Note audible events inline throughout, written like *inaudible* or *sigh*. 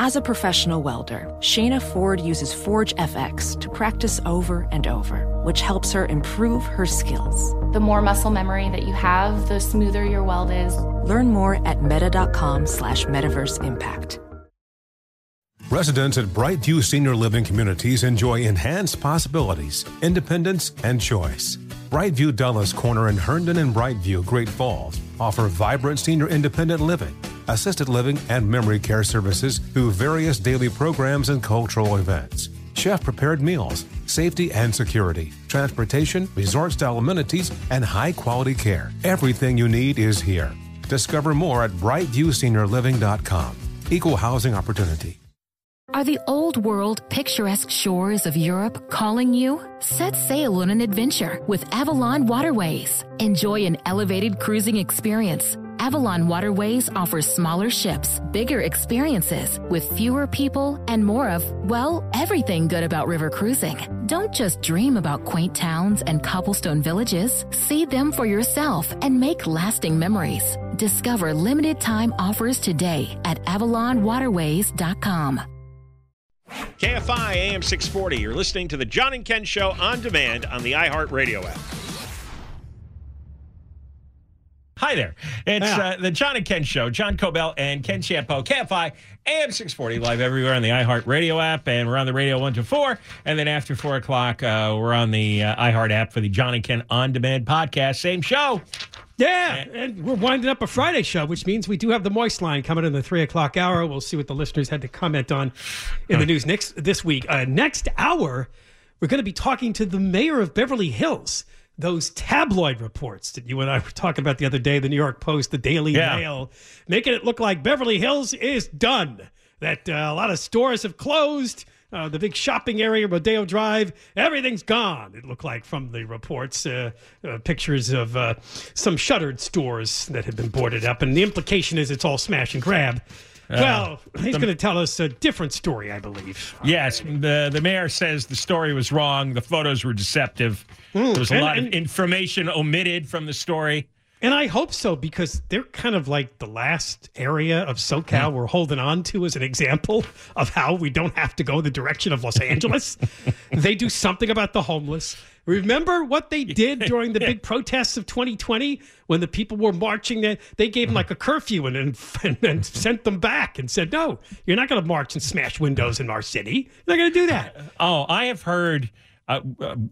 As a professional welder, Shayna Ford uses Forge FX to practice over and over, which helps her improve her skills. The more muscle memory that you have, the smoother your weld is. Learn more at meta.com slash metaverse impact. Residents at Brightview Senior Living Communities enjoy enhanced possibilities, independence, and choice. Brightview Dulles Corner in Herndon and Brightview, Great Falls offer vibrant senior independent living, assisted living, and memory care services through various daily programs and cultural events. Chef prepared meals, safety and security, transportation, resort style amenities, and high quality care. Everything you need is here. Discover more at brightviewseniorliving.com. Equal housing opportunity. Are the old world picturesque shores of Europe calling you? Set sail on an adventure with Avalon Waterways. Enjoy an elevated cruising experience. Avalon Waterways offers smaller ships, bigger experiences, with fewer people and more of, well, everything good about river cruising. Don't just dream about quaint towns and cobblestone villages. See them for yourself and make lasting memories. Discover limited time offers today at avalonwaterways.com. KFI AM 640. You're listening to the John and Ken Show on demand on the iHeartRadio app. Hi there. It's Yeah. uh, the John and Ken Show. John Kobylt and Ken Chiampou. KFI AM 640 live everywhere on the iHeartRadio app, and we're on the radio 1 to 4. And then after 4 o'clock, uh, we're on the uh, iHeart app for the John and Ken On Demand podcast. Same show. Yeah, and we're winding up a Friday show, which means we do have the Moist line coming in the three o'clock hour. We'll see what the listeners had to comment on in the news next this week. Uh, next hour, we're going to be talking to the mayor of Beverly Hills. Those tabloid reports that you and I were talking about the other day, the New York Post, the Daily Yeah. Mail, making it look like Beverly Hills is done. That uh, a lot of stores have closed. Uh, the big shopping area, Rodeo Drive, everything's gone. It looked like from the reports, uh, uh, pictures of uh, some shuttered stores that had been boarded up, and the implication is it's all smash and grab. Uh, well, he's going to tell us a different story, I believe. Yes, the the mayor says the story was wrong. The photos were deceptive. Hmm. there was a and- lot of information omitted from the story. And I hope so because they're kind of like the last area of SoCal mm-hmm. we're holding on to as an example *laughs* of how we don't have to go the direction of Los Angeles. *laughs* they do something about the homeless. Remember what they did during the big *laughs* protests of 2020 when the people were marching? They, they gave them mm-hmm. like a curfew and, and, and sent them back and said, no, you're not going to march and smash windows in our city. You're not going to do that. Oh, I have heard. Uh,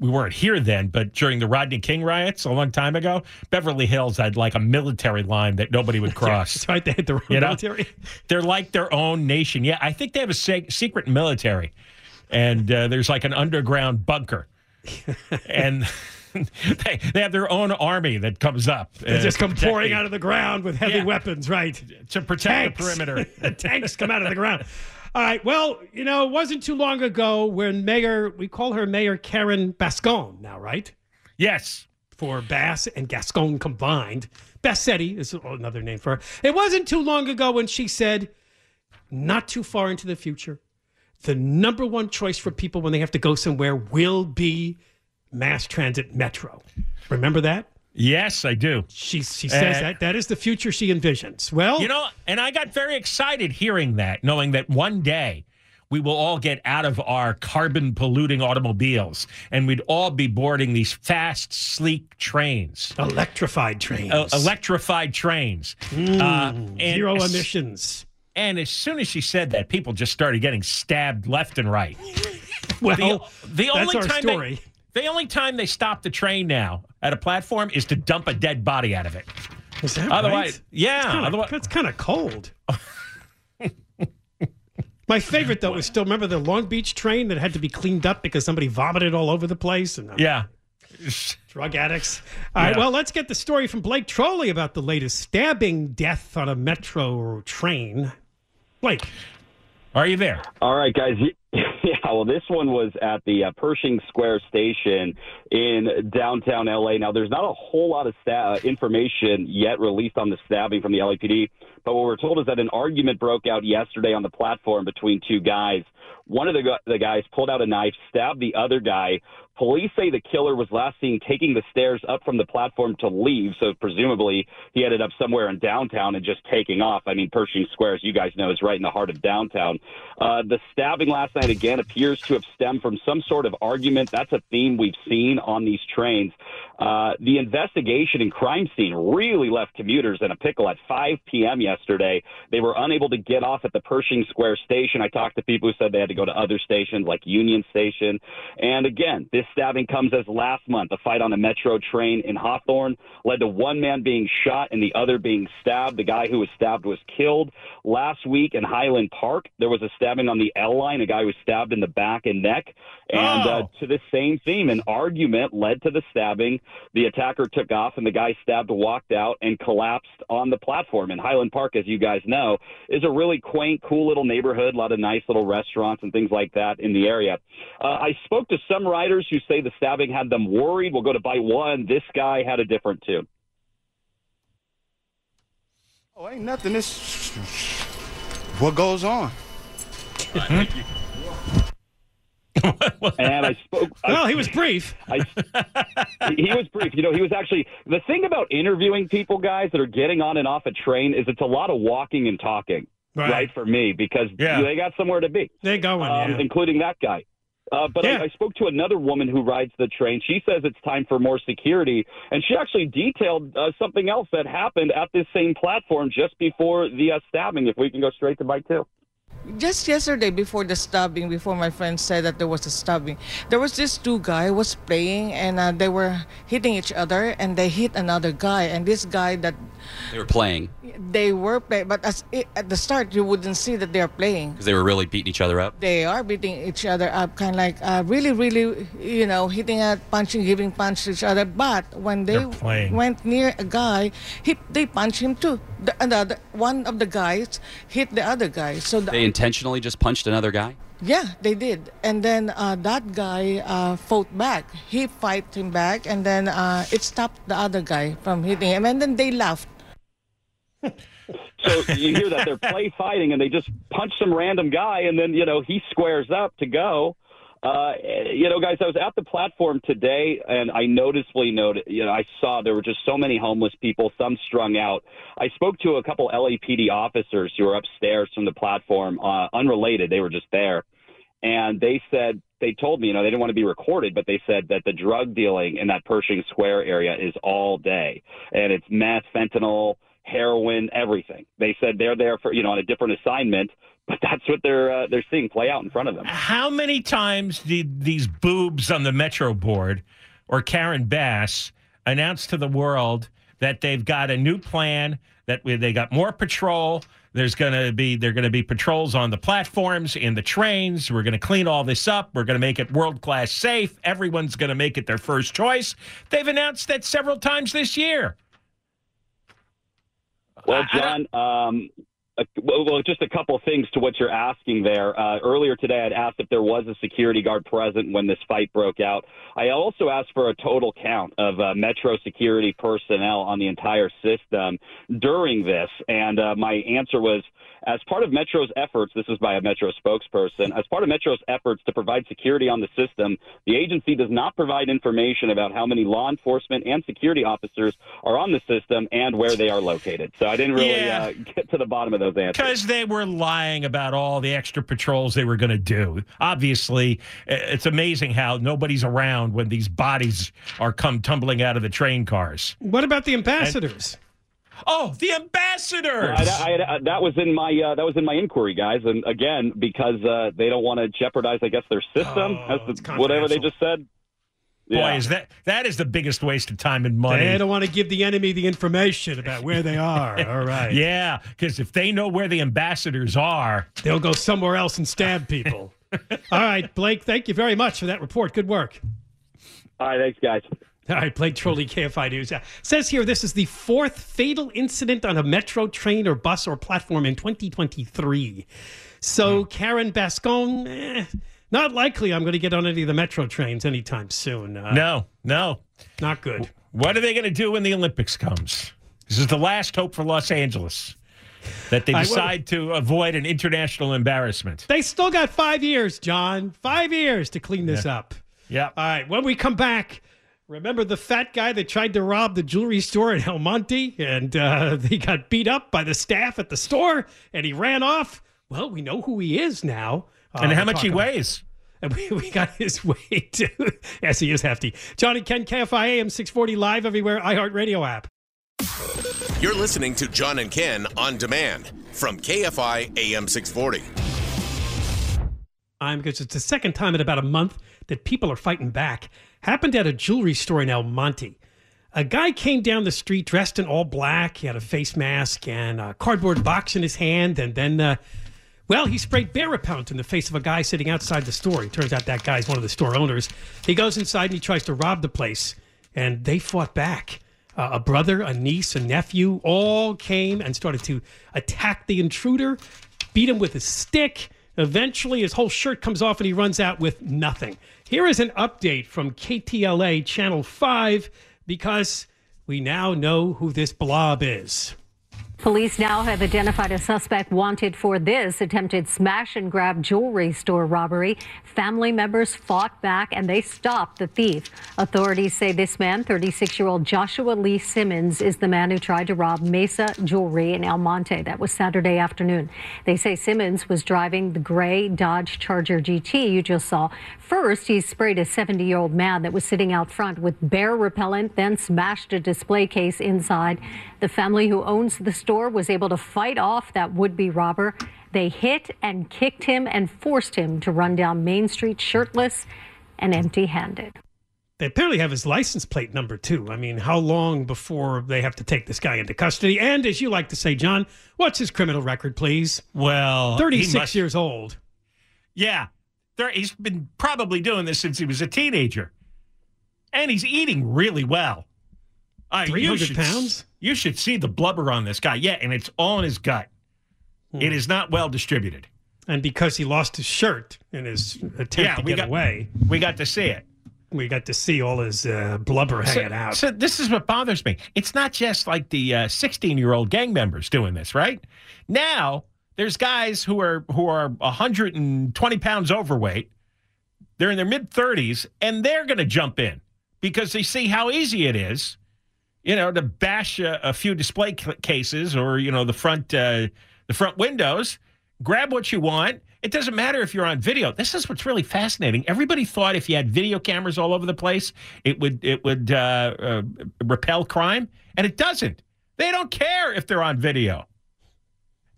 we weren't here then, but during the Rodney King riots a long time ago, Beverly Hills had like a military line that nobody would *laughs* cross. That's right. They had the You know? military. They're like their own nation. Yeah, I think they have a se- secret military, and uh, there's like an underground bunker, *laughs* and *laughs* they they have their own army that comes up. They just come pouring out of the ground with heavy Yeah. weapons, right? to protect Tanks. the perimeter. Tanks come out of the ground. All right. Well, you know, it wasn't too long ago when Mayor, we call her Mayor Karen Bascon now, right? yes. For Bass and Gascon combined. Bassetti is another name for her. It wasn't too long ago when she said, not too far into the future, the number one choice for people when they have to go somewhere will be mass transit metro. Remember that? Yes, I do. She, she says Uh, that that is the future she envisions. Well, You know, and I got very excited hearing that, knowing that one day we will all get out of our carbon polluting automobiles and we'd all be boarding these fast, sleek trains, electrified trains. uh, electrified trains. uh, and Zero as- emissions. And as soon as she said that, people just started getting stabbed left and right. *laughs* Well, The, the that's only our time story. They, the only time they stop the train now at a platform is to dump a dead body out of it. Is that Otherwise, right? yeah. That's kinda- otherwise, that's kind of cold. My favorite though was still remember the Long Beach train that had to be cleaned up because somebody vomited all over the place and uh, yeah. drug addicts. All right, Yeah. well, let's get the story from Blake Troli about the latest stabbing death on a metro train. Blake, Are you there? All right, guys. *laughs* Yeah, well, this one was at the uh, Pershing Square Station in downtown LA. Now, there's not a whole lot of sta- uh, information yet released on the stabbing from the LAPD, but what we're told is that an argument broke out yesterday on the platform between two guys. One of the, the guys pulled out a knife, stabbed the other guy. Police say the killer was last seen taking the stairs up from the platform to leave, so presumably he ended up somewhere in downtown and just taking off. I mean, Pershing Square, as you guys know, is right in the heart of downtown. Uh, the stabbing last night again appears to have stemmed from some sort of argument. That's a theme we've seen on these trains. Uh, the investigation and crime scene really left commuters in a pickle at 5 p.m. yesterday. They were unable to get off at the Pershing Square station. I talked to people who said they had to go to other stations like Union Station. And again, this stabbing comes as last month a fight on a metro train in Hawthorne led to one man being shot and the other being stabbed. The guy who was stabbed was killed. Last week in Highland Park, there was a stabbing on the L line. A guy was stabbed in the back and neck. And uh, Oh. to the same theme, an argument led to the stabbing. The attacker took off, and the guy stabbed walked out and collapsed on the platform. And Highland Park, as you guys know, is a really quaint, cool little neighborhood. A lot of nice little restaurants and things like that in the area. Uh, I spoke to some riders who say the stabbing had them worried. We'll go to bite one. This guy had a different tune. Oh, ain't nothing. This what goes on. *laughs* And I spoke. I Well, he was brief. I, he was brief. You know, he was actually the thing about interviewing people, guys, that are getting on and off a train is it's a lot of walking and talking, Right. right, for me because Yeah. they got somewhere to be, They go on. um, yeah. including that guy. Uh, but Yeah. I, I spoke to another woman who rides the train. She says it's time for more security, and she actually detailed uh, something else that happened at this same platform just before the uh, stabbing. If we can go straight to bite two. Just yesterday, before the stabbing, before my friend said that there was a stabbing, there was this two guy was playing and uh, they were hitting each other and they hit another guy and this guy that They were playing they were playing, but as it, at the start you wouldn't see that they're playing. because they were really beating each other up. They are beating each other up, kind of like uh, really, really, you know, hitting at punching, giving punch to each other. But when they went near a guy, he they punch him too. The, another one of the guys hit the other guy. So the, They intentionally just punched another guy. yeah, they did. And then uh, that guy uh, fought back. He fight him back, and then uh, it stopped the other guy from hitting him. And then they laughed. So you hear that they're play *laughs* fighting and they just punch some random guy and then, you know, he squares up to go. Uh, you know, guys, I was at the platform today and I noticeably noted, you know, I saw there were just so many homeless people, some strung out. I spoke to a couple LAPD officers who were upstairs from the platform, uh, unrelated. They were just there. And they said, they told me, you know, they didn't want to be recorded, but they said that the drug dealing in that Pershing Square area is all day. And it's meth, fentanyl, heroin, everything. They said they're there for, you know, on a different assignment, but that's what they're uh, they're seeing play out in front of them. How many times did these boobs on the Metro board or Karen Bass announce to the world that they've got a new plan, that they got more patrol? There's going to be there going to be patrols on the platforms, in the trains. We're going to clean all this up. We're going to make it world class safe. Everyone's going to make it their first choice. They've announced that several times this year. Well, I- I don't- John, um, well, well, just a couple things to what you're asking there. Uh, earlier today, I'd asked if there was a security guard present when this fight broke out. I also asked for a total count of uh, Metro security personnel on the entire system during this, and uh, my answer was as part of Metro's efforts, this is by a Metro spokesperson, as part of Metro's efforts to provide security on the system, the agency does not provide information about how many law enforcement and security officers are on the system and where they are located. So I didn't really Yeah. uh, *laughs* get to the bottom of those answers. Because they were lying about all the extra patrols they were going to do. Obviously, it's amazing how nobody's around when these bodies are come tumbling out of the train cars. What about the ambassadors? Oh, the ambassadors! I, I, I, that was in my uh, that was in my inquiry, guys. And again, because uh, they don't want to jeopardize, I guess, their system. Oh, That's the, whatever they just said. Boy, Yeah. is that that is the biggest waste of time and money. They don't want to give the enemy the information about where they are. *laughs* All right. yeah, because if they know where the ambassadors are, They'll go somewhere else and stab people. *laughs* All right, Blake, thank you very much for that report. Good work. All right, thanks, guys. *laughs* All right, Blake Troli, KFI News. Uh, says here this is the fourth fatal incident on a metro train or bus or platform in 2023. So Karen Bascon, eh, not likely I'm going to get on any of the metro trains anytime soon. Uh, No, no. Not good. What are they going to do when the Olympics comes? This is the last hope for Los Angeles that they decide to avoid an international embarrassment. They still got five years, John. Five years to clean this Yeah. up. Yeah. All right. When we come back, remember the fat guy that tried to rob the jewelry store in El Monte and uh, *laughs* he got beat up by the staff at the store and he ran off? Well, we know who he is now. Uh, and how much he weighs? *laughs* And we, we got his *laughs* weight. yes, he is hefty. Johnny Ken, KFI AM 640 live everywhere, iHeartRadio app. You're listening to John and Ken on demand from KFI AM 640. I'm because it's the second time in about a month that people are fighting back. Happened at a jewelry store in El Monte. A guy came down the street dressed in all black. He had a face mask and a cardboard box in his hand. And then, uh, well, he sprayed bear repellent in the face of a guy sitting outside the store. It turns out that guy's one of the store owners. He goes inside and he tries to rob the place. And they fought back. Uh, a brother, a niece, a nephew all came and started to attack the intruder, beat him with a stick. Eventually, his whole shirt comes off and he runs out with nothing. Here is an update from KTLA Channel 5 because we now know who this blob is. Police now have identified a suspect wanted for this attempted smash and grab jewelry store robbery. Family members fought back and they stopped the thief. Authorities say this man, 36 year old Joshua Lee Simmons, is the man who tried to rob Mesa Jewelry in El Monte. That was Saturday afternoon. They say Simmons was driving the gray Dodge Charger GT you just saw. First, he sprayed a 70 year old man that was sitting out front with bear repellent, then smashed a display case inside. The family who owns the store was able to fight off that would be robber. They hit and kicked him and forced him to run down Main Street shirtless and empty handed. They apparently have his license plate number too. I mean, how long before they have to take this guy into custody? And as you like to say, John, what's his criminal record, please? Well, he 36 must- years old. Yeah. There, he's been probably doing this since he was a teenager. And he's eating really well. Uh, you 300 should- pounds? You should see the blubber on this guy. Yeah, and it's all in his gut. Hmm. It is not well distributed. And because he lost his shirt in his attempt Yeah, to we get got- away, We got to see it. we got to see all his uh, blubber hanging so, out. So this is what bothers me. It's not just like the 16 year old gang members doing this, right? Now there's guys who are who are 120 pounds overweight. They're in their mid 30s, and they're going to jump in because they see how easy it is, you know, to bash a, a few display c- cases or you know the front uh, the front windows, grab what you want. It doesn't matter if you're on video. This is what's really fascinating. Everybody thought if you had video cameras all over the place, it would it would uh, uh, repel crime, and it doesn't. They don't care if they're on video.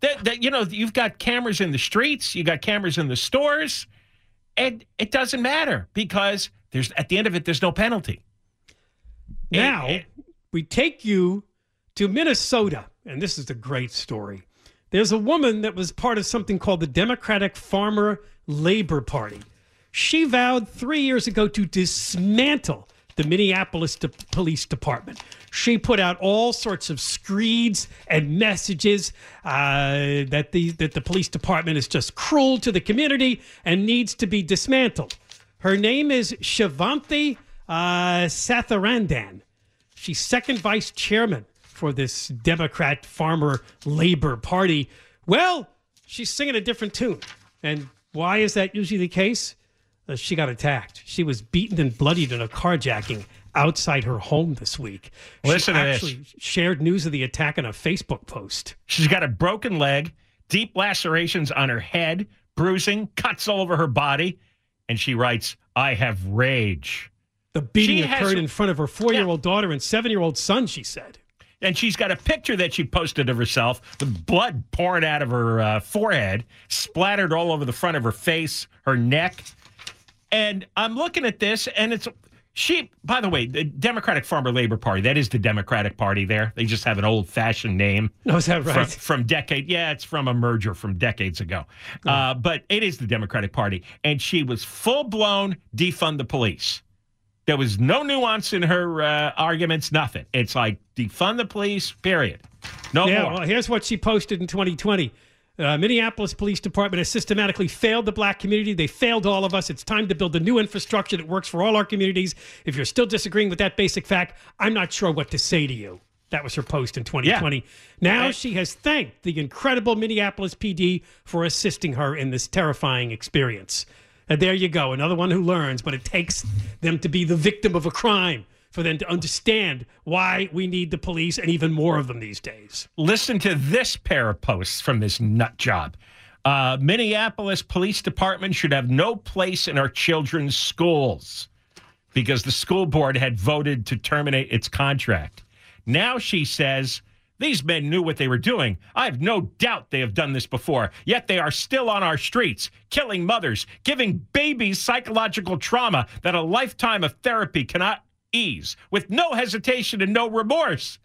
That, that you know, you've got cameras in the streets, you got cameras in the stores, and it doesn't matter because there's at the end of it, there's no penalty. Now, we take you to Minnesota, and this is a great story. There's a woman that was part of something called the Democratic Farmer Labor Party. She vowed three years ago to dismantle the Minneapolis De- Police Department. She put out all sorts of screeds and messages uh, that the that the police department is just cruel to the community and needs to be dismantled. Her name is Shivanthi uh, Sathanandan. She's second vice chairman for this Democrat Farmer Labor Party. Well, she's singing a different tune. And why is that usually the case? Uh, she got attacked. She was beaten and bloodied in a carjacking outside her home this week. Listen she to this. actually shared news of the attack in a Facebook post. She's got a broken leg, deep lacerations on her head, bruising, cuts all over her body, and she writes, "I have rage." The beating She has- occurred in front of her four-year-old daughter and seven-year-old son. She said. and she's got a picture that she posted of herself with blood pouring out of her uh, forehead, splattered all over the front of her face, her neck. And I'm looking at this, and it's she. By the way, the Democratic Farmer Labor Party. That is the Democratic Party. There, they just have an old-fashioned name. Oh, is that From, right? from decade, yeah, it's from a merger from decades ago. Uh, but it is the Democratic Party, and she was full-blown defund the police. There was no nuance in her uh, arguments, nothing. It's like defund the police, period. No yeah, more. well, here's what she posted in 2020. Uh, Minneapolis Police Department has systematically failed the black community. They failed all of us. It's time to build a new infrastructure that works for all our communities. If you're still disagreeing with that basic fact, I'm not sure what to say to you. That was her post in 2020. Now she has thanked the incredible Minneapolis PD for assisting her in this terrifying experience. And there you go, another one who learns, but it takes them to be the victim of a crime for them to understand why we need the police and even more of them these days. Listen to this pair of posts from this nut job. Uh, Minneapolis Police Department should have no place in our children's schools because the school board had voted to terminate its contract. Now she says these men knew what they were doing. I have no doubt they have done this before, yet they are still on our streets, killing mothers, giving babies psychological trauma that a lifetime of therapy cannot ease, with no hesitation and no remorse.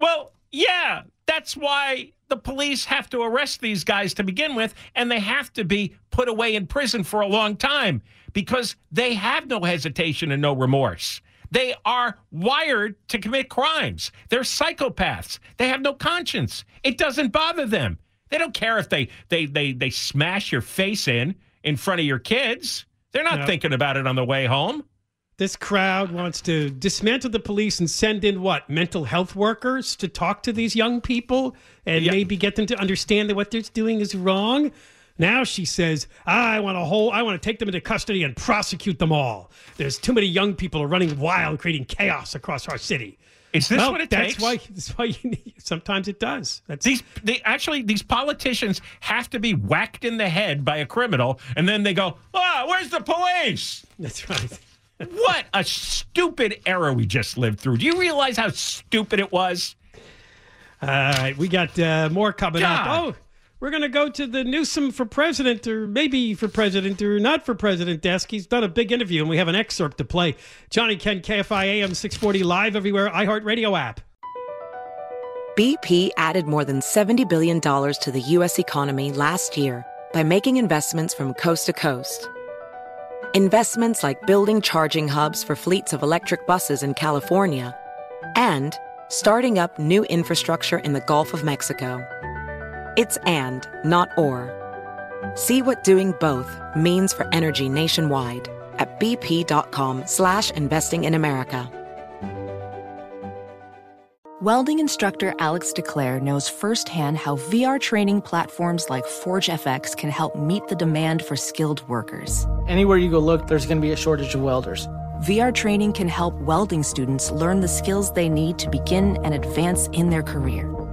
Well, yeah, that's why the police have to arrest these guys to begin with, and they have to be put away in prison for a long time because they have no hesitation and no remorse. They are wired to commit crimes. They're psychopaths. They have no conscience. It doesn't bother them. They don't care if they they they they smash your face in in front of your kids. They're not No. thinking about it on the way home. This crowd wants to dismantle the police and send in what mental health workers to talk to these young people and maybe get them to understand that what they're doing is wrong. Now she says, "I want to hold. I want to take them into custody and prosecute them all. There's too many young people are running wild, creating chaos across our city." Is this Well, what it that's takes? Why, *laughs* that's why you need. Sometimes it does. That's These they actually these politicians have to be whacked in the head by a criminal, and then they go, "Ah, where's the police?" That's right. *laughs* what a stupid era we just lived through. Do you realize how stupid it was? All right, we got uh, more coming up. Oh, we're going to go to the Newsom for president, or maybe for president, or not for president desk. He's done a big interview, and we have an excerpt to play. Johnny Ken, KFI AM 640, live everywhere, iHeartRadio app. BP added more than $70 billion to the U.S. economy last year by making investments from coast to coast. Investments like building charging hubs for fleets of electric buses in California and starting up new infrastructure in the Gulf of Mexico. It's and, not or. See what doing both means for energy nationwide at bp.com slash investing in America. Welding instructor Alex DeClaire knows firsthand how VR training platforms like ForgeFX can help meet the demand for skilled workers. Anywhere you go look, there's going to be a shortage of welders. VR training can help welding students learn the skills they need to begin and advance in their career.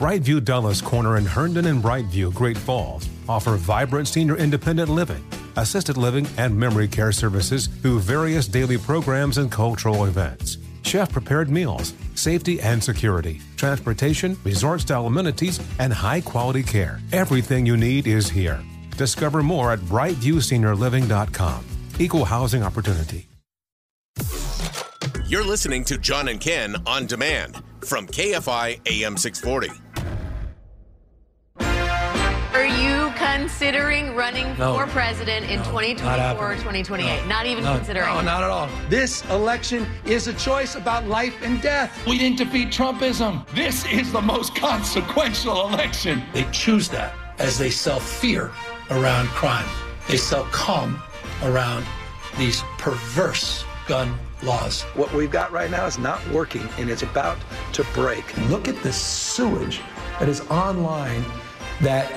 Brightview Dulles Corner in Herndon and Brightview, Great Falls, offer vibrant senior independent living, assisted living, and memory care services through various daily programs and cultural events. Chef prepared meals, safety and security, transportation, resort style amenities, and high quality care. Everything you need is here. Discover more at brightviewseniorliving.com. Equal housing opportunity. You're listening to John and Ken on demand from KFI AM 640. Are you considering running No. for president in 2024 or 2028? No. Not even No, considering. No, not at all. This election is a choice about life and death. We didn't defeat Trumpism. This is the most consequential election. They choose that as they sell fear around crime. They sell calm around these perverse gun laws. What we've got right now is not working and it's about to break. Look at the sewage that is online that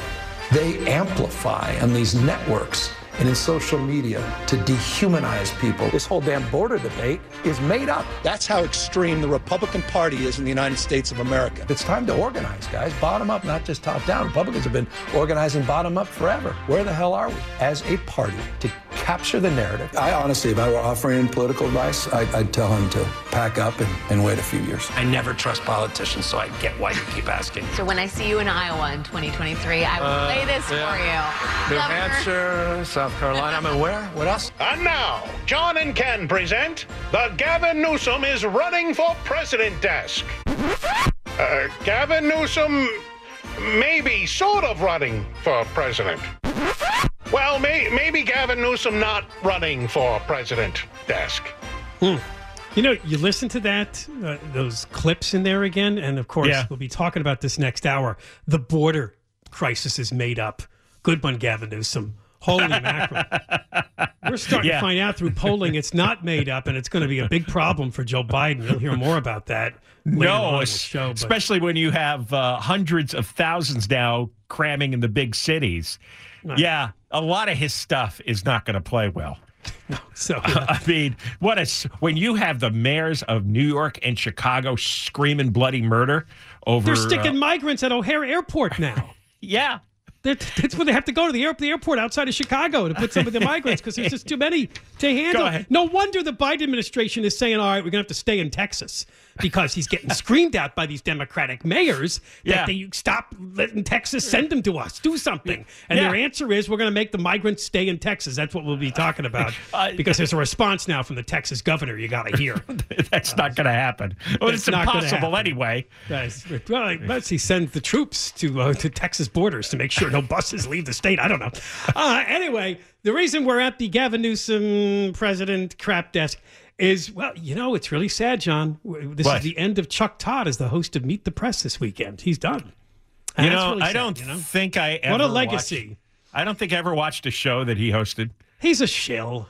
they amplify on these networks and in social media to dehumanize people. This whole damn border debate is made up. That's how extreme the Republican Party is in the United States of America. It's time to organize, guys. Bottom up, not just top down. Republicans have been organizing bottom up forever. Where the hell are we as a party to capture the narrative? I honestly, if I were offering political advice, I'd, I'd tell him to pack up and, and wait a few years. I never trust politicians, so I get why you keep asking. So when I see you in Iowa in 2023, I will Uh, play this yeah. for you. New Governor. Hampshire, South Carolina, I'm in aware. What else? And now, John and Ken present the Gavin Newsom is running for president desk. Uh, Gavin Newsom maybe sort of running for president. Well, may, maybe Gavin Newsom not running for president desk. Hmm. You know, you listen to that, uh, those clips in there again, and of course, Yeah. we'll be talking about this next hour. The border crisis is made up. Good one, Gavin Newsom. Holy *laughs* mackerel. We're starting Yeah. to find out through polling it's not made up, and it's going to be a big problem for Joe Biden. You'll hear more about that later on No, in the show. but- especially when you have uh, hundreds of thousands now cramming in the big cities. Right. Yeah, a lot of his stuff is not going to play well. *laughs* So *laughs* I mean, what is when you have the mayors of New York and Chicago screaming bloody murder over They're sticking uh, migrants at O'Hare Airport now. yeah. That, that's where they have to go to the, air, the airport outside of Chicago to put some of the migrants because there's just too many to *laughs* handle. No wonder the Biden administration is saying, all right, we're going to have to stay in Texas because he's getting screamed at by these Democratic mayors Yeah. that they stop letting Texas send them to us, do something. And Yeah. their answer is, we're going to make the migrants stay in Texas. That's what we'll be talking about *laughs* Uh, because there's a response now from the Texas governor you got to hear. *laughs* That's not going to happen. Well, it's impossible anyway. Guys, well, unless he sends the troops to uh, to Texas borders to make sure no buses leave the state. I don't know. Uh, anyway, the reason we're at the Gavin Newsom president crap desk is well, you know, it's really sad, John. This What? is the end of Chuck Todd as the host of Meet the Press this weekend. He's done. You And that's know, really I sad, don't you know? think I ever What a watched- legacy. I don't think I ever watched a show that he hosted. He's a shill.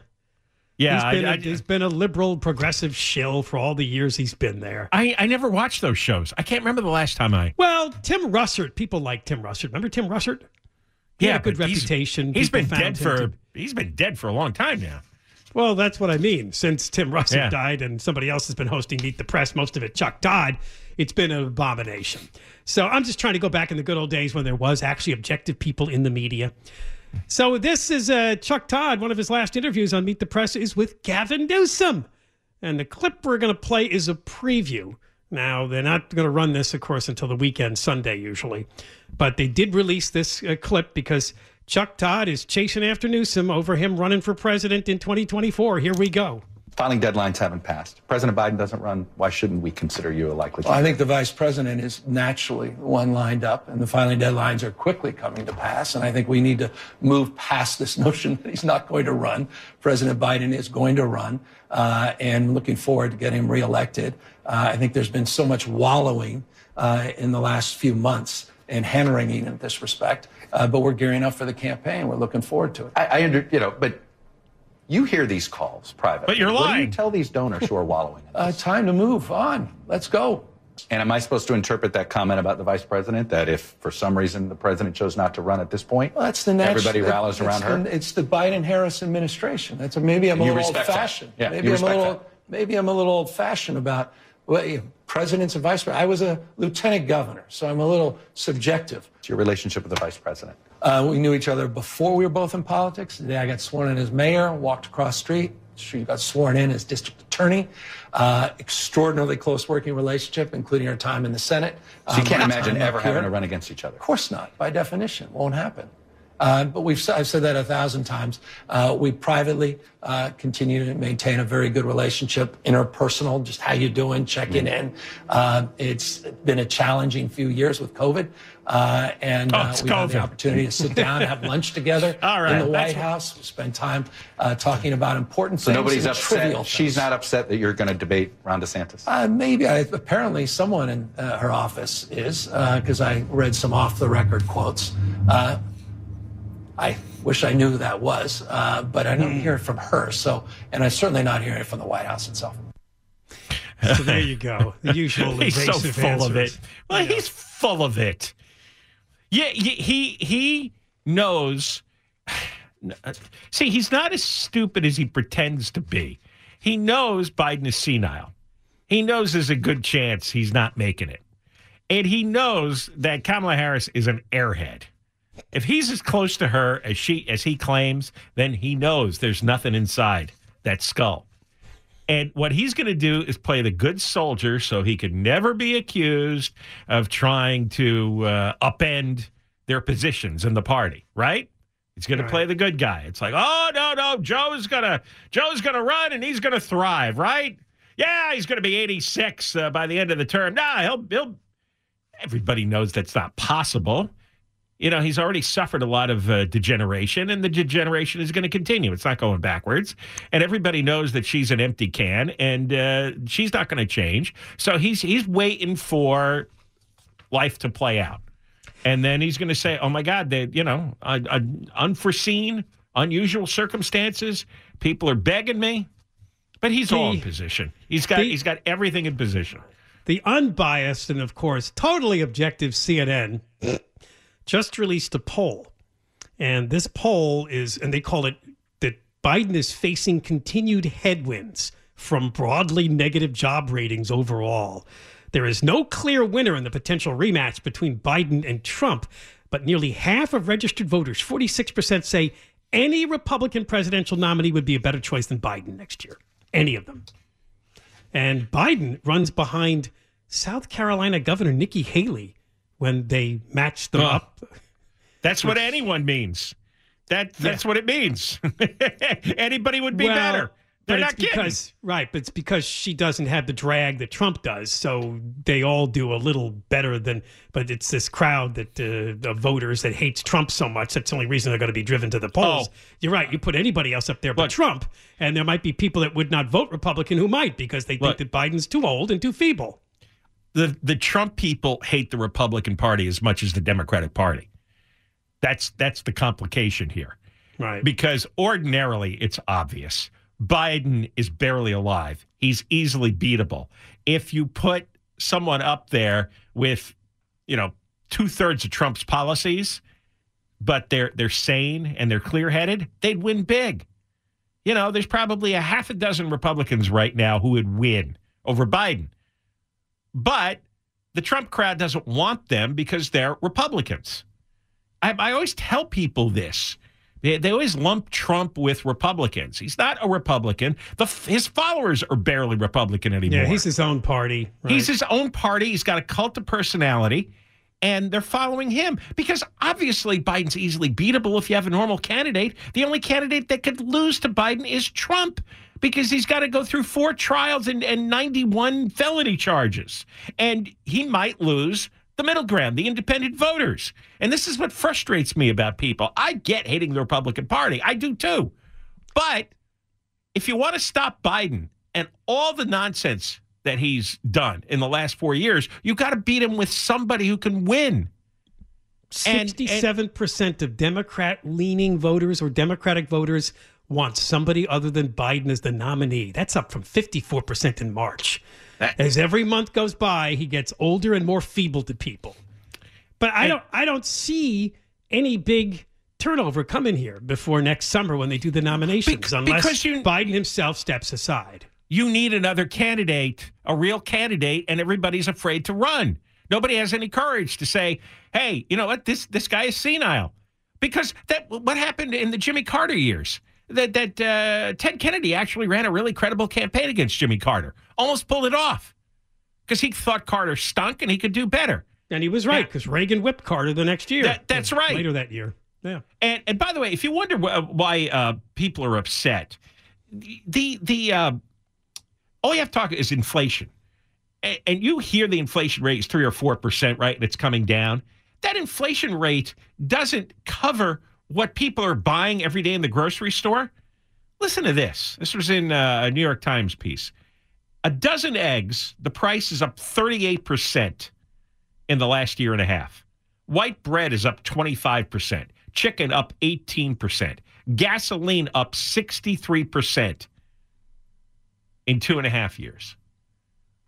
Yeah, he's been, I- a I- he's been a liberal, progressive shill for all the years he's been there. I, I never watched those shows. I can't remember the last time I. Well, Tim Russert, people like Tim Russert. Remember Tim Russert? He had a good he's- reputation. he's People been dead for to- he's been dead for a long time now. Well, that's what I mean. Since Tim Russert Yeah. died and somebody else has been hosting Meet the Press, most of it Chuck Todd, it's been an abomination. So I'm just trying to go back in the good old days when there was actually objective people in the media. So this is uh, Chuck Todd. One of his last interviews on Meet the Press is with Gavin Newsom. And the clip we're going to play is a preview. Now, they're not going to run this, of course, until the weekend, Sunday usually. But they did release this uh, clip because Chuck Todd is chasing after Newsom over him running for president in 2024. Here we go. Filing deadlines haven't passed. President Biden doesn't run. Why shouldn't we consider you a likely Well, I think the vice president is naturally one lined up, and the filing deadlines are quickly coming to pass. And I think we need to move past this *laughs* notion that he's not going to run. President Biden is going to run, uh, and looking forward to getting him reelected. Uh, I think there's been so much wallowing uh, in the last few months and hand wringing in this respect, uh, but we're gearing up for the campaign. We're looking forward to it. I, I under, you know, but you hear these calls privately. But you're What do lying. you tell these donors who are wallowing? Uh, time to move on. Let's go. And am I supposed to interpret that comment about the vice president that if for some reason the president chose not to run at this point, Well, that's the natural. everybody rallies around her? the- it's the Biden-Harris administration. That's a, maybe I'm a You little old-fashioned. Yeah, maybe you I'm a respect little. Maybe I'm a little old-fashioned about well, presidents and vice presidents. I was a lieutenant governor, so I'm a little subjective. It's your relationship with the vice president. Uh, we knew each other before we were both in politics. The day I got sworn in as mayor, walked across street. She got sworn in as district attorney. Uh, extraordinarily close working relationship, including our time in the Senate. So you Um, can't imagine ever having to run against each other. Of course not. By definition, won't happen. Uh, but we've I've said that a thousand times. Uh, we privately uh, continue to maintain a very good relationship, interpersonal. Just how you doing, checking Mm-hmm. in. Uh, it's been a challenging few years with COVID, uh, and Oh, uh, it's we had the opportunity to sit down, and have *laughs* lunch together All right, in the that's White what- House. Spend time uh, talking about important So things. nobody's upset. trivial She's not upset that you're going to debate Ron DeSantis. Uh, maybe. I, apparently, someone in uh, her office is, because I read some off the record quotes. I Wish I knew who that was, uh, but I don't hear it from her. So, and I'm certainly not hearing it from the White House itself. So there you go. The usual *laughs* he's so full of it. Well, he's full of it. Yeah, he, he knows. *sighs* See, he's not as stupid as he pretends to be. He knows Biden is senile. He knows there's a good chance he's not making it. And he knows that Kamala Harris is an airhead. If he's as close to her as she as he claims, then he knows there's nothing inside that skull. And what he's going to do is play the good soldier so he could never be accused of trying to uh, upend their positions in the party, right? He's going to play the good guy. It's like, oh no, no, Joe's gonna Joe's gonna run and he's gonna thrive, right? Yeah, he's going to be 86 uh, by the end of the term. Nah, he'll he'll. Everybody knows that's not possible. You know, he's already suffered a lot of uh, degeneration, and the degeneration is going to continue. It's not going backwards. And everybody knows that she's an empty can, and uh, she's not going to change. So he's he's waiting for life to play out, and then he's going to say, "Oh my God, they, you know, uh, unforeseen, unusual circumstances. People are begging me." But he's all in The- position. He's got the- he's got everything in position. The unbiased and, of course, totally objective CNN just released a poll. And this poll is, and they call it that Biden is facing continued headwinds from broadly negative job ratings overall. There is no clear winner in the potential rematch between Biden and Trump, but nearly half of registered voters, 46%, say any Republican presidential nominee would be a better choice than Biden next year. Any of them. And Biden runs behind South Carolina Governor Nikki Haley when they match them Oh. up. That's what anyone means. That that's what it means. *laughs* Anybody would be Well, better. They're but not it's kidding. because right, but it's because she doesn't have the drag that Trump does, so they all do a little better than. But it's this crowd that uh, the voters that hates Trump so much. That's the only reason they're going to be driven to the polls. Oh. You're right. You put anybody else up there but Trump, and there might be people that would not vote Republican who might because they Look. think that Biden's too old and too feeble. The the Trump people hate the Republican Party as much as the Democratic Party. That's that's the complication here. Right. Because ordinarily it's obvious. Biden is barely alive. He's easily beatable. If you put someone up there with, you know, two thirds of Trump's policies, but they're they're sane and they're clear headed, they'd win big. You know, there's probably a half a dozen Republicans right now who would win over Biden. But the Trump crowd doesn't want them because they're Republicans. I, I always tell people this. They, they always lump Trump with Republicans. He's not a Republican. The, his followers are barely Republican anymore. Yeah, he's his own party. right? He's his own party. He's got a cult of personality, and they're following him because obviously Biden's easily beatable if you have a normal candidate. The only candidate that could lose to Biden is Trump because he's got to go through four trials and, and 91 felony charges. And he might lose the middle ground, the independent voters. And this is what frustrates me about people. I get hating the Republican Party, I do too. But if you want to stop Biden and all the nonsense that he's done in the last four years, you got to beat him with somebody who can win. And- and- Sixty-seven percent of Democrat-leaning voters or Democratic voters want somebody other than Biden as the nominee. That's up from fifty-four percent in March. As every month goes by, he gets older and more feeble to people. But I don't, I don't see any big turnover coming here before next summer when they do the nominations, unless because you- Biden himself steps aside. You need another candidate, a real candidate, and everybody's afraid to run. Nobody has any courage to say, "Hey, you know what? This this guy is senile." Because that what happened in the Jimmy Carter years. That that uh, Ted Kennedy actually ran a really credible campaign against Jimmy Carter, almost pulled it off because he thought Carter stunk and he could do better. And he was right because Reagan whipped Carter the next year. That- that's right. Later that year. Yeah. And and by the way, if you wonder wh- why uh, people are upset, the the uh, all you have to talk is inflation, and, and you hear the inflation rate is three or four percent, right? And it's coming down. That inflation rate doesn't cover what people are buying every day in the grocery store. Listen to this. This was in uh, a New York Times piece. A dozen eggs, the price is up 38% in the last year and a half. White bread is up 25%. chicken up 18%, gasoline up 63% in two and a half years.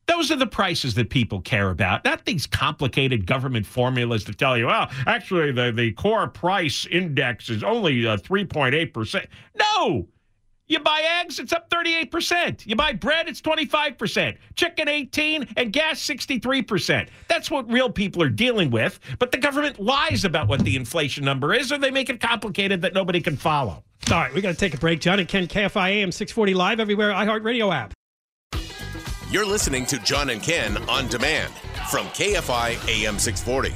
Those are the prices that people care about, not these complicated government formulas to tell you, well, actually, the, the core price index is only uh, 3.8%. No! You buy eggs, it's up 38%. You buy bread, it's 25%. Chicken, 18 and gas, 63%. That's what real people are dealing with. But the government lies about what the inflation number is, or they make it complicated that nobody can follow. All right, we got to take a break. John and Ken, KFI AM 640 live everywhere, iHeartRadio app. You're listening to John and Ken on demand from KFI AM 640.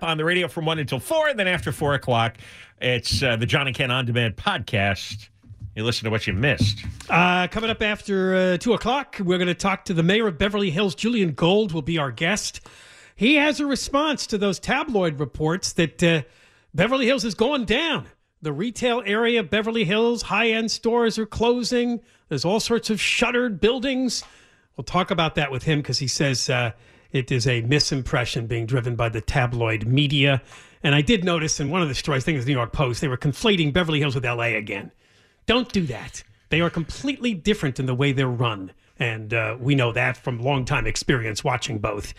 On the radio from 1 until 4, and then after 4 o'clock, it's uh, the John and Ken on demand podcast. You listen to what you missed. Uh, coming up after uh, 2 o'clock, we're going to talk to the mayor of Beverly Hills. Julian Gold will be our guest. He has a response to those tabloid reports that uh, Beverly Hills is going down. The retail area of Beverly Hills, high end stores are closing. There's all sorts of shuttered buildings. We'll talk about that with him because he says uh, it is a misimpression being driven by the tabloid media. And I did notice in one of the stories, I think it was the New York Post, they were conflating Beverly Hills with LA again. Don't do that. They are completely different in the way they're run. And uh, we know that from long time experience watching both.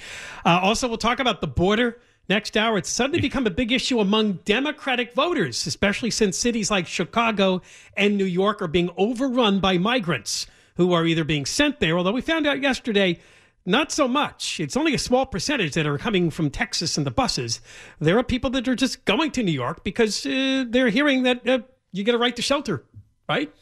Uh, also, we'll talk about the border next hour. It's suddenly become a big issue among Democratic voters, especially since cities like Chicago and New York are being overrun by migrants who are either being sent there, although we found out yesterday not so much. It's only a small percentage that are coming from Texas and the buses. There are people that are just going to New York because uh, they're hearing that uh, you get a right to shelter, right?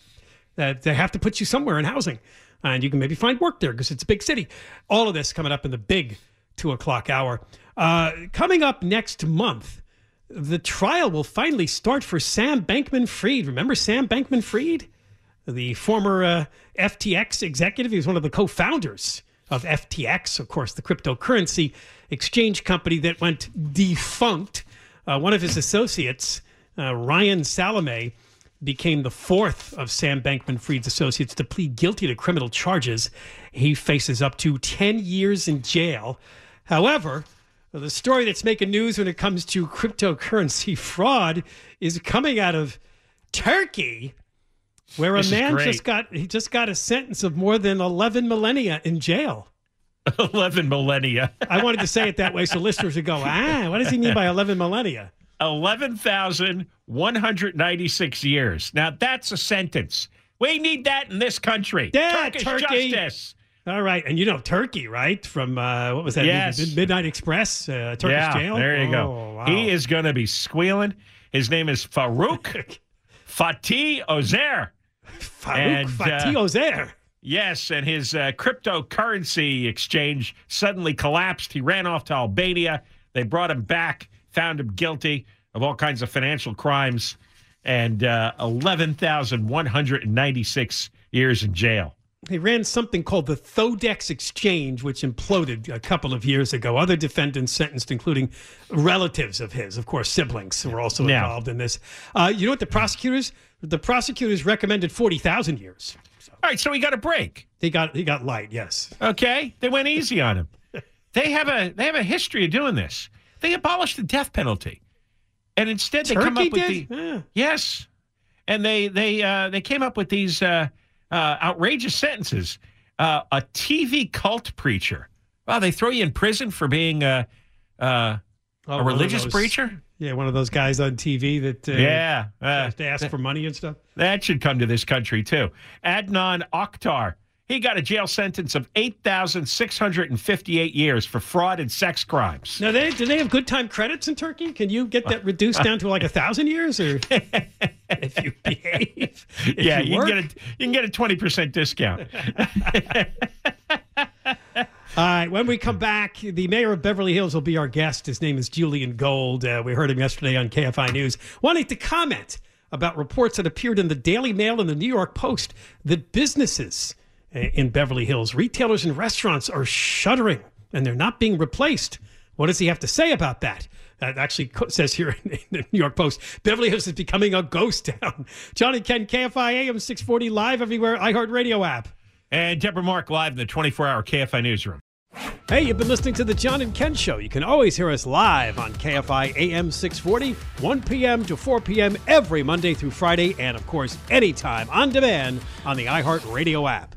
That they have to put you somewhere in housing. And you can maybe find work there because it's a big city. All of this coming up in the big two o'clock hour. Uh, coming up next month, the trial will finally start for Sam Bankman Fried. Remember Sam Bankman Fried? The former uh, FTX executive. He was one of the co founders of FTX, of course, the cryptocurrency exchange company that went defunct. Uh, one of his associates, uh, Ryan Salame, became the fourth of Sam Bankman Fried's associates to plead guilty to criminal charges. He faces up to 10 years in jail. However, the story that's making news when it comes to cryptocurrency *laughs* fraud is coming out of Turkey, where This a man just got he just got a sentence of more than 11 millennia in jail. *laughs* 11 millennia. I wanted to say it that way so listeners would go, *laughs* ah, what does he mean by 11 millennia? 11,196 years. Now, that's a sentence. We need that in this country. Yeah, Turkish Turkey. justice. All right, and you know Turkey, right? From uh, what was that? Yes. Mid- Midnight Express, uh, Turkish yeah, jail. there you Oh, go. wow. He is going to be squealing. His name is Farouk *laughs* Fatih Ozer. Farouk Fatih Ozer. Yes, and his uh, cryptocurrency exchange suddenly collapsed. He ran off to Albania. They brought him back, found him guilty of all kinds of financial crimes, and uh, 11,196 years in jail. He ran something called the Thodex Exchange, which imploded a couple of years ago. Other defendants sentenced, including relatives of his, of course, siblings, who were also Yeah. involved in this. Uh, you know what the prosecutors? The prosecutors recommended forty thousand years. All right, so he got a break. He got he got light. Yes. Okay, they went easy on him. They have a they have a history of doing this. They abolished the death penalty, and instead they come up with did? the Yeah. yes, and they they uh, they came up with these uh, uh, outrageous sentences. Uh, a TV cult preacher. Wow, they throw you in prison for being uh, uh, Oh, a one religious those- preacher. Yeah, one of those guys on TV that uh, Yeah, has to ask for money and stuff. That should come to this country too. Adnan Oktar. He got a jail sentence of 8,658 years for fraud and sex crimes. Now, they, do they have good time credits in Turkey? Can you get that reduced down to like a thousand years, or *laughs* if you behave? if yeah, you you, can get a you can get a 20% discount. *laughs* All right, when we come back, the mayor of Beverly Hills will be our guest. His name is Julian Gold. Uh, we heard him yesterday on KFI News, wanting to comment about reports that appeared in the Daily Mail and the New York Post that businesses in Beverly Hills, retailers and restaurants are shuttering and they're not being replaced. What does he have to say about that? That actually says here *laughs* in the New York Post Beverly Hills is becoming a ghost town. *laughs* Johnny Ken, KFI AM 640 live everywhere, iHeartRadio app. and Deborah Mark live in the 24 hour KFI newsroom. Hey, you've been listening to the John and Ken Show. You can always hear us live on KFI AM 640, 1 p.m. to 4 p.m. every Monday through Friday, and of course, anytime on demand on the iHeartRadio app.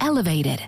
elevated.